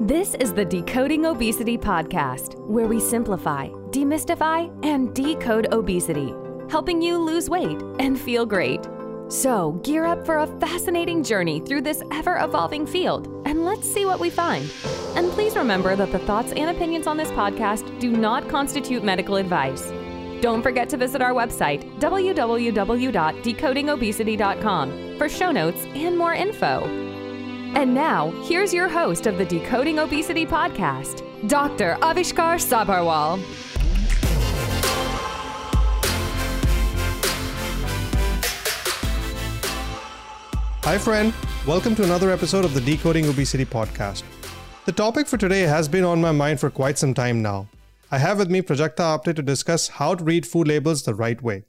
This is the Decoding Obesity Podcast, where we simplify, demystify, and decode obesity, helping you lose weight and feel great. So, gear up for a fascinating journey through this ever evolving field, and let's see what we find. And please remember that the thoughts and opinions on this podcast do not constitute medical advice. Don't forget to visit our website, www.decodingobesity.com, for show notes and more info. And now, here's your host of the Decoding Obesity podcast, Dr. Avishkar Sabharwal. Hi, friend. Welcome to another episode of the Decoding Obesity podcast. The topic for today has been on my mind for quite some time now. I have with me Prajakta Apte to discuss how to read food labels the right way.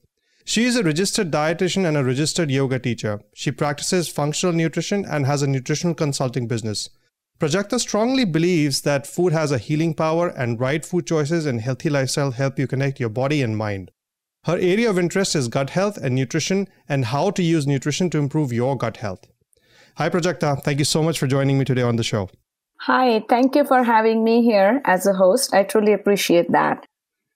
She is a registered dietitian and a registered yoga teacher. She practices functional nutrition and has a nutritional consulting business. Prajakta strongly believes that food has a healing power and right food choices and healthy lifestyle help you connect your body and mind. Her area of interest is gut health and nutrition and how to use nutrition to improve your gut health. Hi, Prajakta. Thank you so much for joining me today on the show. Hi, thank you for having me here as a host. I truly appreciate that.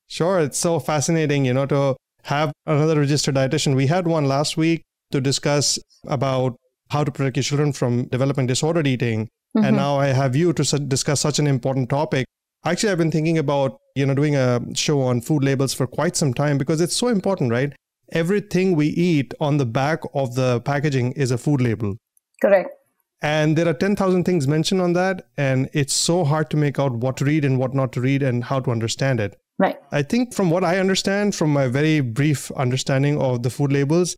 Sure, it's so fascinating, you know, to have another registered dietitian. We had one last week to discuss about how to protect your children from developing disordered eating. Mm-hmm. And now I have you to discuss such an important topic. Actually, I've been thinking about, you know, doing a show on food labels for quite some time because it's so important, right? Everything we eat on the back of the packaging is a food label. Correct. And there are 10,000 things mentioned on that. And it's so hard to make out what to read and what not to read and how to understand it. Right. I think from what I understand, from my very brief understanding of the food labels,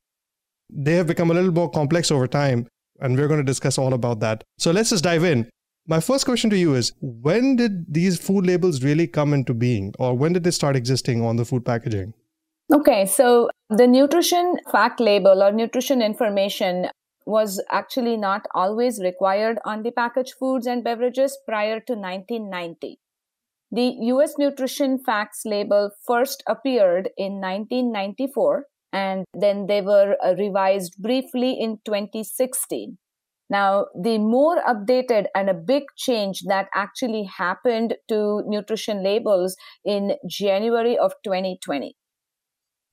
they have become a little more complex over time. And we're going to discuss all about that. So let's just dive in. My first question to you is when did these food labels really come into being, or when did they start existing on the food packaging? Okay, so the nutrition fact label or nutrition information was actually not always required on the packaged foods and beverages prior to 1990. The US Nutrition Facts label first appeared in 1994 and then they were uh, revised briefly in 2016. Now, the more updated and a big change that actually happened to nutrition labels in January of 2020.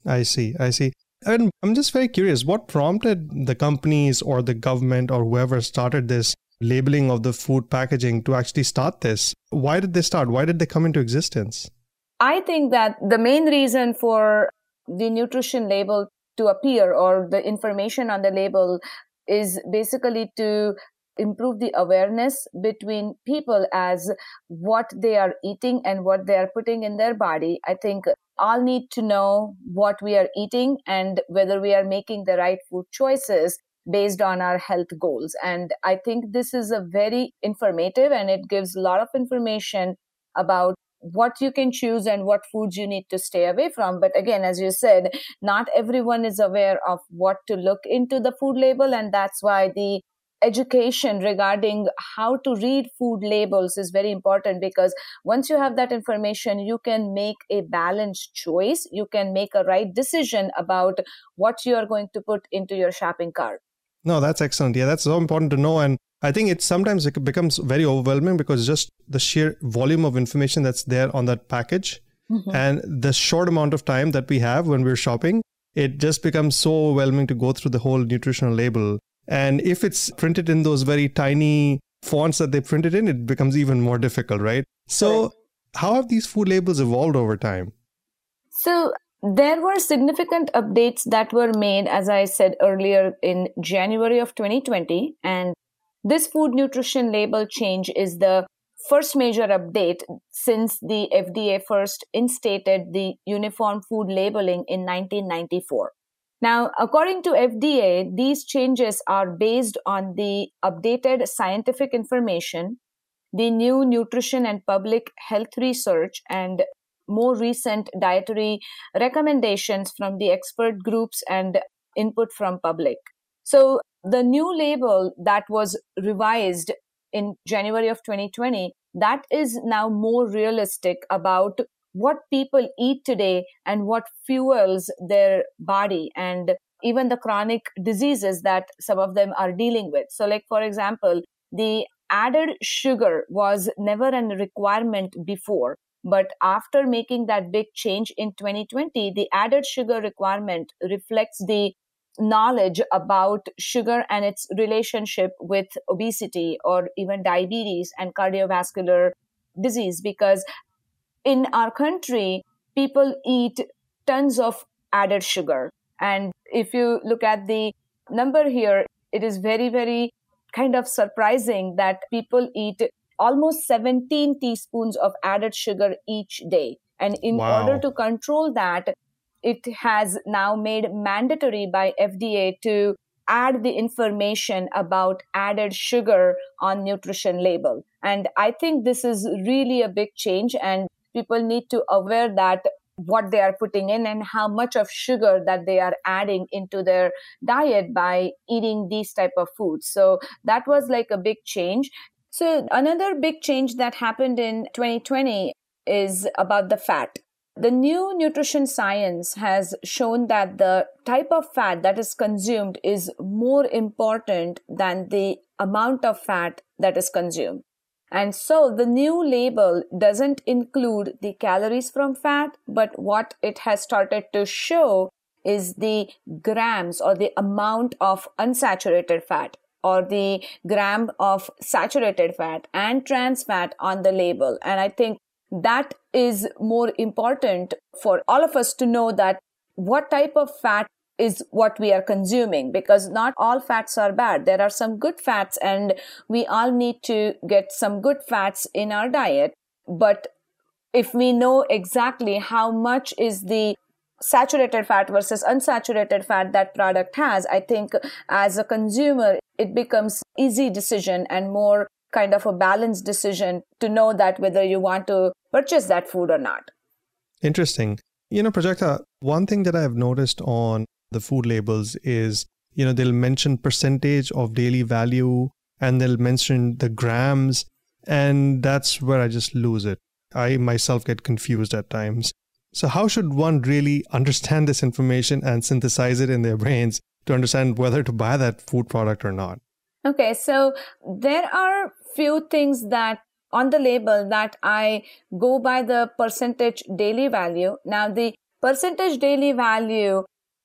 I see. I see. And I'm just very curious what prompted the companies or the government or whoever started this labeling of the food packaging to actually start this? Why did they start? Why did they come into existence? I think that the main reason for the nutrition label to appear or the information on the label is basically to improve the awareness between people as what they are eating and what they are putting in their body. I think all need to know what we are eating and whether we are making the right food choices based on our health goals. And I think this is a very informative and it gives a lot of information about what you can choose and what foods you need to stay away from. But again, as you said, not everyone is aware of what to look into the food label. And that's why the education regarding how to read food labels is very important because once you have that information, you can make a balanced choice. You can make a right decision about what you are going to put into your shopping cart. No, that's excellent. Yeah, that's so important to know. And I think it sometimes it becomes very overwhelming because just the sheer volume of information that's there on that package mm-hmm. and the short amount of time that we have when we're shopping, it just becomes so overwhelming to go through the whole nutritional label. And if it's printed in those very tiny fonts that they printed in, it becomes even more difficult, right? So, right. how have these food labels evolved over time? So, there were significant updates that were made, as I said earlier, in January of 2020. And this food nutrition label change is the first major update since the FDA first instated the uniform food labeling in 1994. Now, according to FDA, these changes are based on the updated scientific information, the new nutrition and public health research, and more recent dietary recommendations from the expert groups and input from public. So the new label that was revised in January of 2020, that is now more realistic about what people eat today and what fuels their body and even the chronic diseases that some of them are dealing with. So like, for example, the added sugar was never a requirement before. But after making that big change in 2020, the added sugar requirement reflects the knowledge about sugar and its relationship with obesity or even diabetes and cardiovascular disease. Because in our country people eat tons of added sugar. And if you look at the number here it is very very kind of surprising that people eat almost 17 teaspoons of added sugar each day and in wow. order to control that it has now made mandatory by FDA to add the information about added sugar on nutrition label. And I think this is really a big change and people need to aware that what they are putting in and how much of sugar that they are adding into their diet by eating these type of foods so that was like a big change so another big change that happened in 2020 is about the fat the new nutrition science has shown that the type of fat that is consumed is more important than the amount of fat that is consumed. And so the new label doesn't include the calories from fat, but what it has started to show is the grams or the amount of unsaturated fat or the gram of saturated fat and trans fat on the label. And I think that is more important for all of us to know that what type of fat is what we are consuming because not all fats are bad. There are some good fats and we all need to get some good fats in our diet. But if we know exactly how much is the saturated fat versus unsaturated fat that product has, I think as a consumer, it becomes easy decision and more kind of a balanced decision to know that whether you want to purchase that food or not. Interesting. You know, Prajakta, one thing that I've noticed on the food labels is, you know, they'll mention percentage of daily value and they'll mention the grams. And that's where I just lose it. I myself get confused at times. So, how should one really understand this information and synthesize it in their brains to understand whether to buy that food product or not? Okay, so there are few things that on the label that I go by the percentage daily value. Now the percentage daily value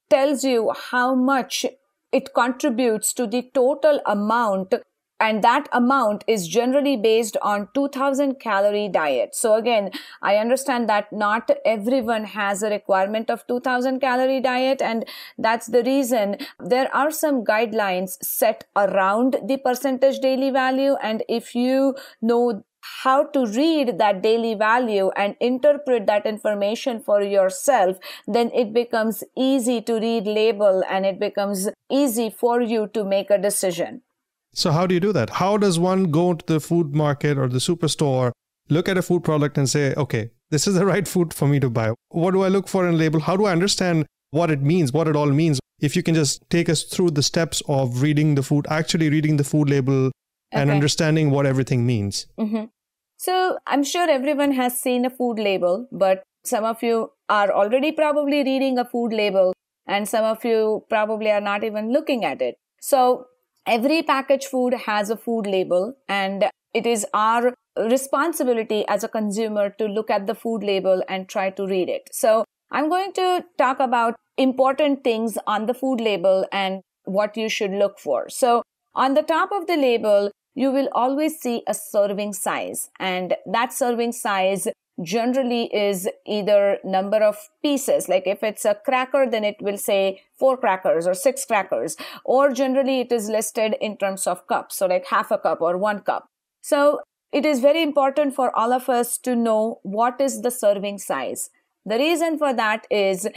tells you how much it contributes to the total amount and that amount is generally based on 2000 calorie diet so again i understand that not everyone has a requirement of 2000 calorie diet and that's the reason there are some guidelines set around the percentage daily value and if you know how to read that daily value and interpret that information for yourself, then it becomes easy to read label and it becomes easy for you to make a decision. So, how do you do that? How does one go to the food market or the superstore, look at a food product and say, okay, this is the right food for me to buy? What do I look for in a label? How do I understand what it means, what it all means? If you can just take us through the steps of reading the food, actually reading the food label okay. and understanding what everything means. Mm-hmm. So, I'm sure everyone has seen a food label, but some of you are already probably reading a food label and some of you probably are not even looking at it. So, every packaged food has a food label and it is our responsibility as a consumer to look at the food label and try to read it. So I'm going to talk about important things on the food label and what you should look for. So on the top of the label, you will always see a serving size and that serving size generally is either number of pieces. Like if it's a cracker, then it will say four crackers or six crackers. Or generally it is listed in terms of cups. So like half a cup or one cup. So it is very important for all of us to know what is the serving size. The reason for that is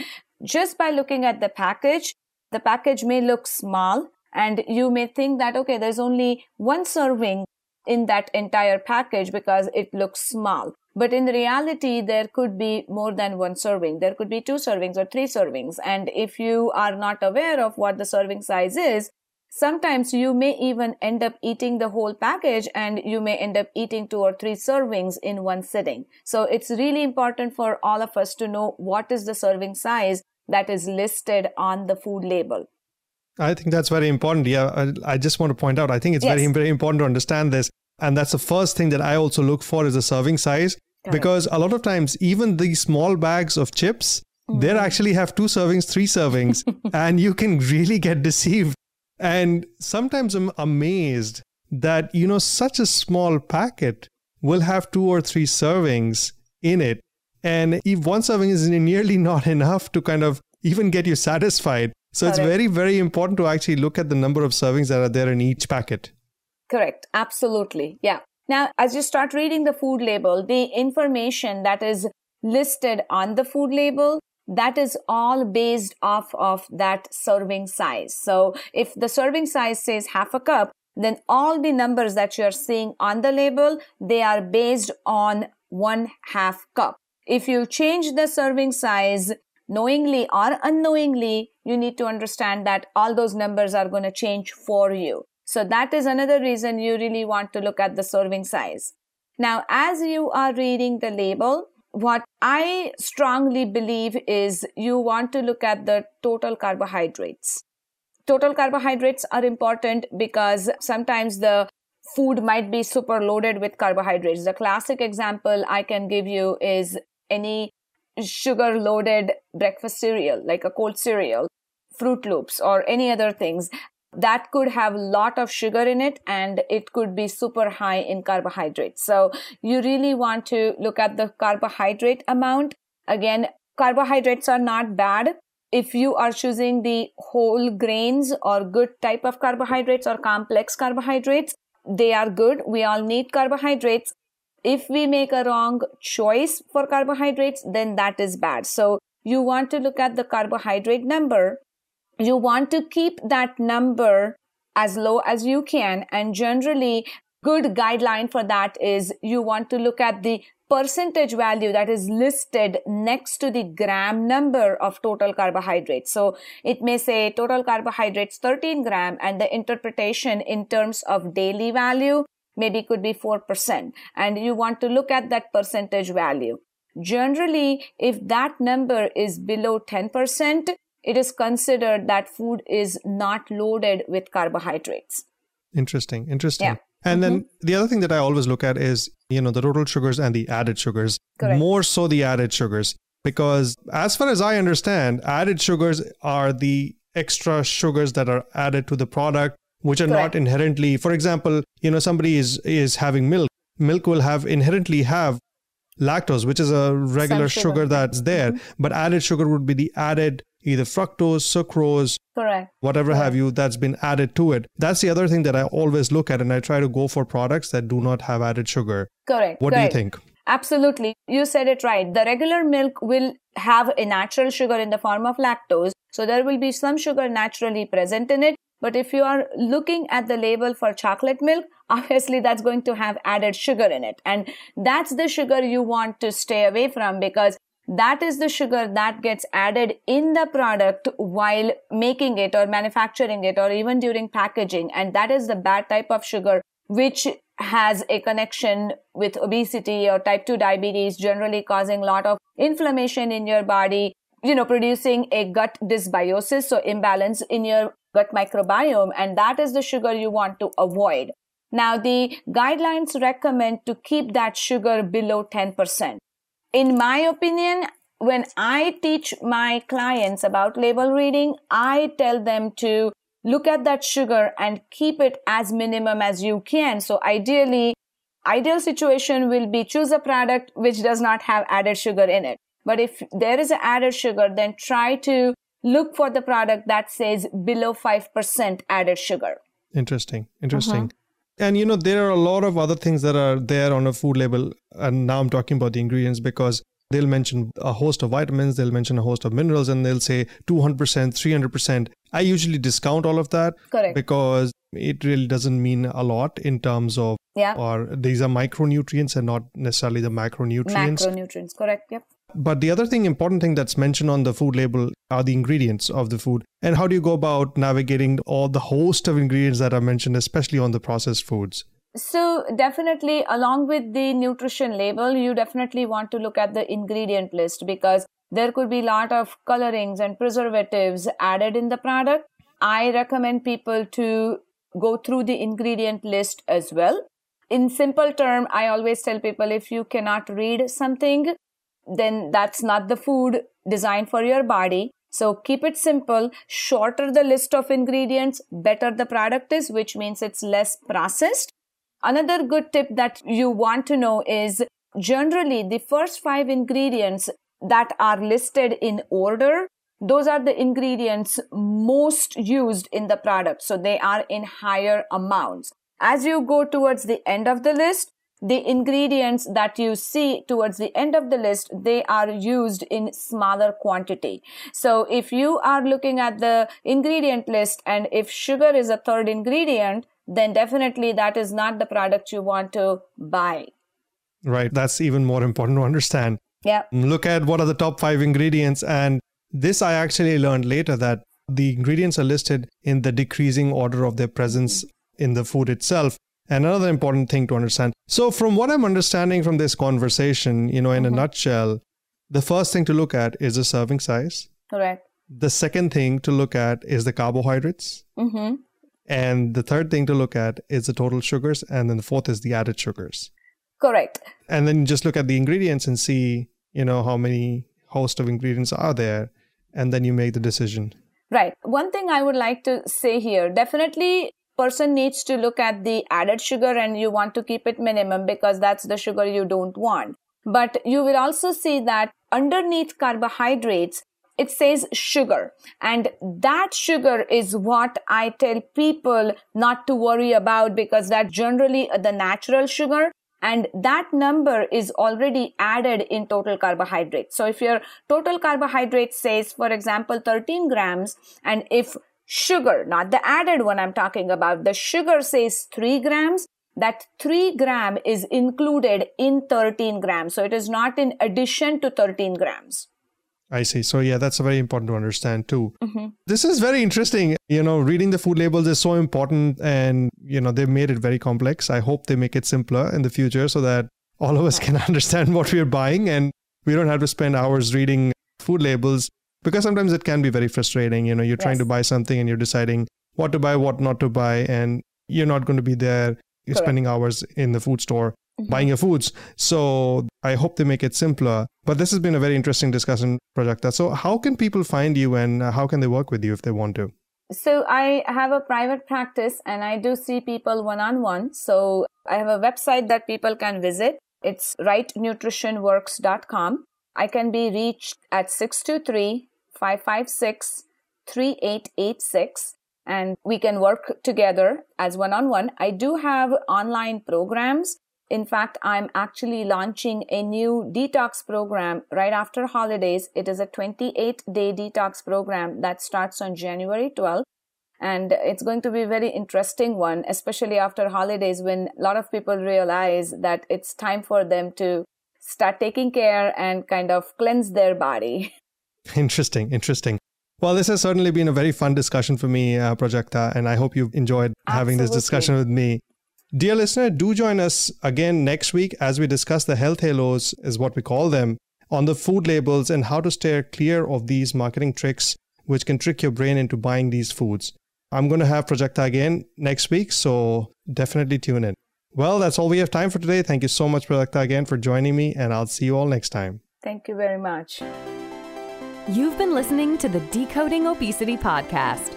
just by looking at the package, the package may look small and you may think that, okay, there's only one serving in that entire package because it looks small. But in reality, there could be more than one serving. There could be two servings or three servings. And if you are not aware of what the serving size is, sometimes you may even end up eating the whole package and you may end up eating two or three servings in one sitting. So it's really important for all of us to know what is the serving size that is listed on the food label. I think that's very important. Yeah, I, I just want to point out, I think it's yes. very, very important to understand this And that's the first thing that I also look for is the serving size. Correct. Because a lot of times, even these small bags of chips, mm-hmm. they actually have two servings, three servings, and you can really get deceived. And sometimes I'm amazed that, you know, such a small packet will have two or three servings in it. And if one serving is nearly not enough to kind of even get you satisfied. So Correct. it's very, very important to actually look at the number of servings that are there in each packet. Correct. Absolutely. Yeah. Now, as you start reading the food label, the information that is listed on the food label, that is all based off of that serving size. So if the serving size says half a cup, then all the numbers that you're seeing on the label, they are based on one half cup. If you change the serving size knowingly or unknowingly, you need to understand that all those numbers are going to change for you. So that is another reason you really want to look at the serving size. Now, as you are reading the label, what I strongly believe is you want to look at the total carbohydrates. Total carbohydrates are important because sometimes the food might be super loaded with carbohydrates. The classic example I can give you is any sugar loaded breakfast cereal, like a cold cereal, Froot Loops, or any other things that could have a lot of sugar in it and it could be super high in carbohydrates. So you really want to look at the carbohydrate amount. Again, carbohydrates are not bad. If you are choosing the whole grains or good type of carbohydrates or complex carbohydrates, they are good. We all need carbohydrates if we make a wrong choice for carbohydrates, then that is bad. So you want to look at the carbohydrate number. You want to keep that number as low as you can. And generally, good guideline for that is you want to look at the percentage value that is listed next to the gram number of total carbohydrates. So it may say total carbohydrates 13 gram and the interpretation in terms of daily value maybe could be 4% and you want to look at that percentage value. Generally, if that number is below 10%, it is considered that food is not loaded with carbohydrates. Interesting. Interesting. Yeah. And mm-hmm. then the other thing that I always look at is, you know, the total sugars and the added sugars. Correct. More so the added sugars. Because as far as I understand, added sugars are the extra sugars that are added to the product which are Correct. not inherently for example you know somebody is is having milk milk will have inherently have lactose which is a regular sugar. sugar. that's there mm-hmm. but added sugar would be the added either fructose sucrose Correct. whatever Correct. have you that's been added to it that's the other thing that i always look at and i try to go for products that do not have added sugar Correct. what Correct. do you think Absolutely. You said it right. The regular milk will have a natural sugar in the form of lactose. So there will be some sugar naturally present in it. But if you are looking at the label for chocolate milk, obviously that's going to have added sugar in it. And that's the sugar you want to stay away from because that is the sugar that gets added in the product while making it or manufacturing it or even during packaging. And that is the bad type of sugar, which has a connection with obesity or type 2 diabetes, generally causing a lot of inflammation in your body, you know, producing a gut dysbiosis, so imbalance in your gut microbiome, and that is the sugar you want to avoid. Now, the guidelines recommend to keep that sugar below 10%. In my opinion, when I teach my clients about label reading, I tell them to look at that sugar and keep it as minimum as you can. So ideally, ideal situation will be choose a product which does not have added sugar in it. But if there is added sugar, then try to look for the product that says below 5% added sugar. Interesting. Interesting. Uh-huh. And you know, there are a lot of other things that are there on a food label. And now I'm talking about the ingredients because they'll mention a host of vitamins, they'll mention a host of minerals, and they'll say 200%, 300%. I usually discount all of that Correct. because it really doesn't mean a lot in terms of, yeah. or these are micronutrients and not necessarily the macronutrients. Macronutrients, correct. Yep. But the other thing, important thing that's mentioned on the food label are the ingredients of the food. And how do you go about navigating all the host of ingredients that are mentioned, especially on the processed foods? So, definitely, along with the nutrition label, you definitely want to look at the ingredient list because there could be a lot of colorings and preservatives added in the product. I recommend people to go through the ingredient list as well in simple term, I always tell people if you cannot read something, then that's not the food designed for your body. So keep it simple. Shorter the list of ingredients, better the product is, which means it's less processed. Another good tip that you want to know is generally the first five ingredients that are listed in order those are the ingredients most used in the product so they are in higher amounts as you go towards the end of the list the ingredients that you see towards the end of the list they are used in smaller quantity. So if you are looking at the ingredient list and if sugar is a third ingredient then definitely that is not the product you want to buy. Right. That's even more important to understand. Yeah. Look at what are the top 5 ingredients. And this i actually learned later that the ingredients are listed in the decreasing order of their presence in the food itself another important thing to understand. So, from what I'm understanding from this conversation, you know, in mm-hmm. a nutshell, the first thing to look at is the serving size. Correct. The second thing to look at is the carbohydrates. Mm-hmm. And the third thing to look at is the total sugars. And then the fourth is the added sugars. Correct. And then just look at the ingredients and see, you know, how many host of ingredients are there. And then you make the decision. Right. One thing I would like to say here definitely person needs to look at the added sugar and you want to keep it minimum because that's the sugar you don't want. But you will also see that underneath carbohydrates, it says sugar. And that sugar is what I tell people not to worry about because that's generally the natural sugar. And that number is already added in total carbohydrates. So if your total carbohydrate says, for example, 13 grams, and if sugar, not the added one I'm talking about. The sugar says 3 grams. That 3 gram is included in 13 grams. So it is not in addition to 13 grams. I see. So yeah, that's very important to understand too. Mm-hmm. This is very interesting. You know, reading the food labels is so important and, you know, they've made it very complex. I hope they make it simpler in the future so that all of us can understand what we're buying and we don't have to spend hours reading food labels because sometimes it can be very frustrating you know you're yes. trying to buy something and you're deciding what to buy what not to buy and you're not going to be there you're spending hours in the food store mm-hmm. buying your foods so i hope they make it simpler but this has been a very interesting discussion Prajakta so how can people find you and how can they work with you if they want to so I have a private practice and I do see people one on one. So I have a website that people can visit. It's rightnutritionworks.com. I can be reached at 623 556 3886 and we can work together as one on one. I do have online programs. In fact, I'm actually launching a new detox program right after holidays. It is a 28 day detox program that starts on January 12th. And it's going to be a very interesting one, especially after holidays when a lot of people realize that it's time for them to start taking care and kind of cleanse their body. Interesting, interesting. Well, this has certainly been a very fun discussion for me, uh, Prajakta, and I hope you've enjoyed Absolutely. having this discussion with me. Dear listener, do join us again next week as we discuss the health halos, is what we call them, on the food labels and how to steer clear of these marketing tricks which can trick your brain into buying these foods. I'm going to have Prajakta again next week, so definitely tune in. Well, that's all we have time for today. Thank you so much, Prajakta, again for joining me, and I'll see you all next time. Thank you very much. You've been listening to the Decoding Obesity podcast.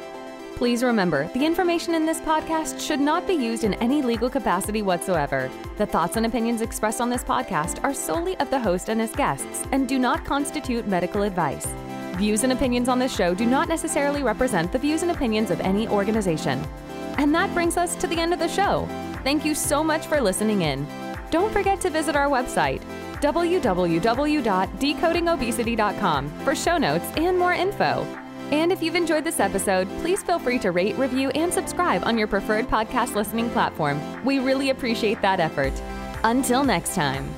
Please remember, the information in this podcast should not be used in any legal capacity whatsoever. The thoughts and opinions expressed on this podcast are solely of the host and his guests and do not constitute medical advice. Views and opinions on this show do not necessarily represent the views and opinions of any organization. And that brings us to the end of the show. Thank you so much for listening in. Don't forget to visit our website, www.decodingobesity.com for show notes and more info. And if you've enjoyed this episode, please feel free to rate, review, and subscribe on your preferred podcast listening platform. We really appreciate that effort. Until next time.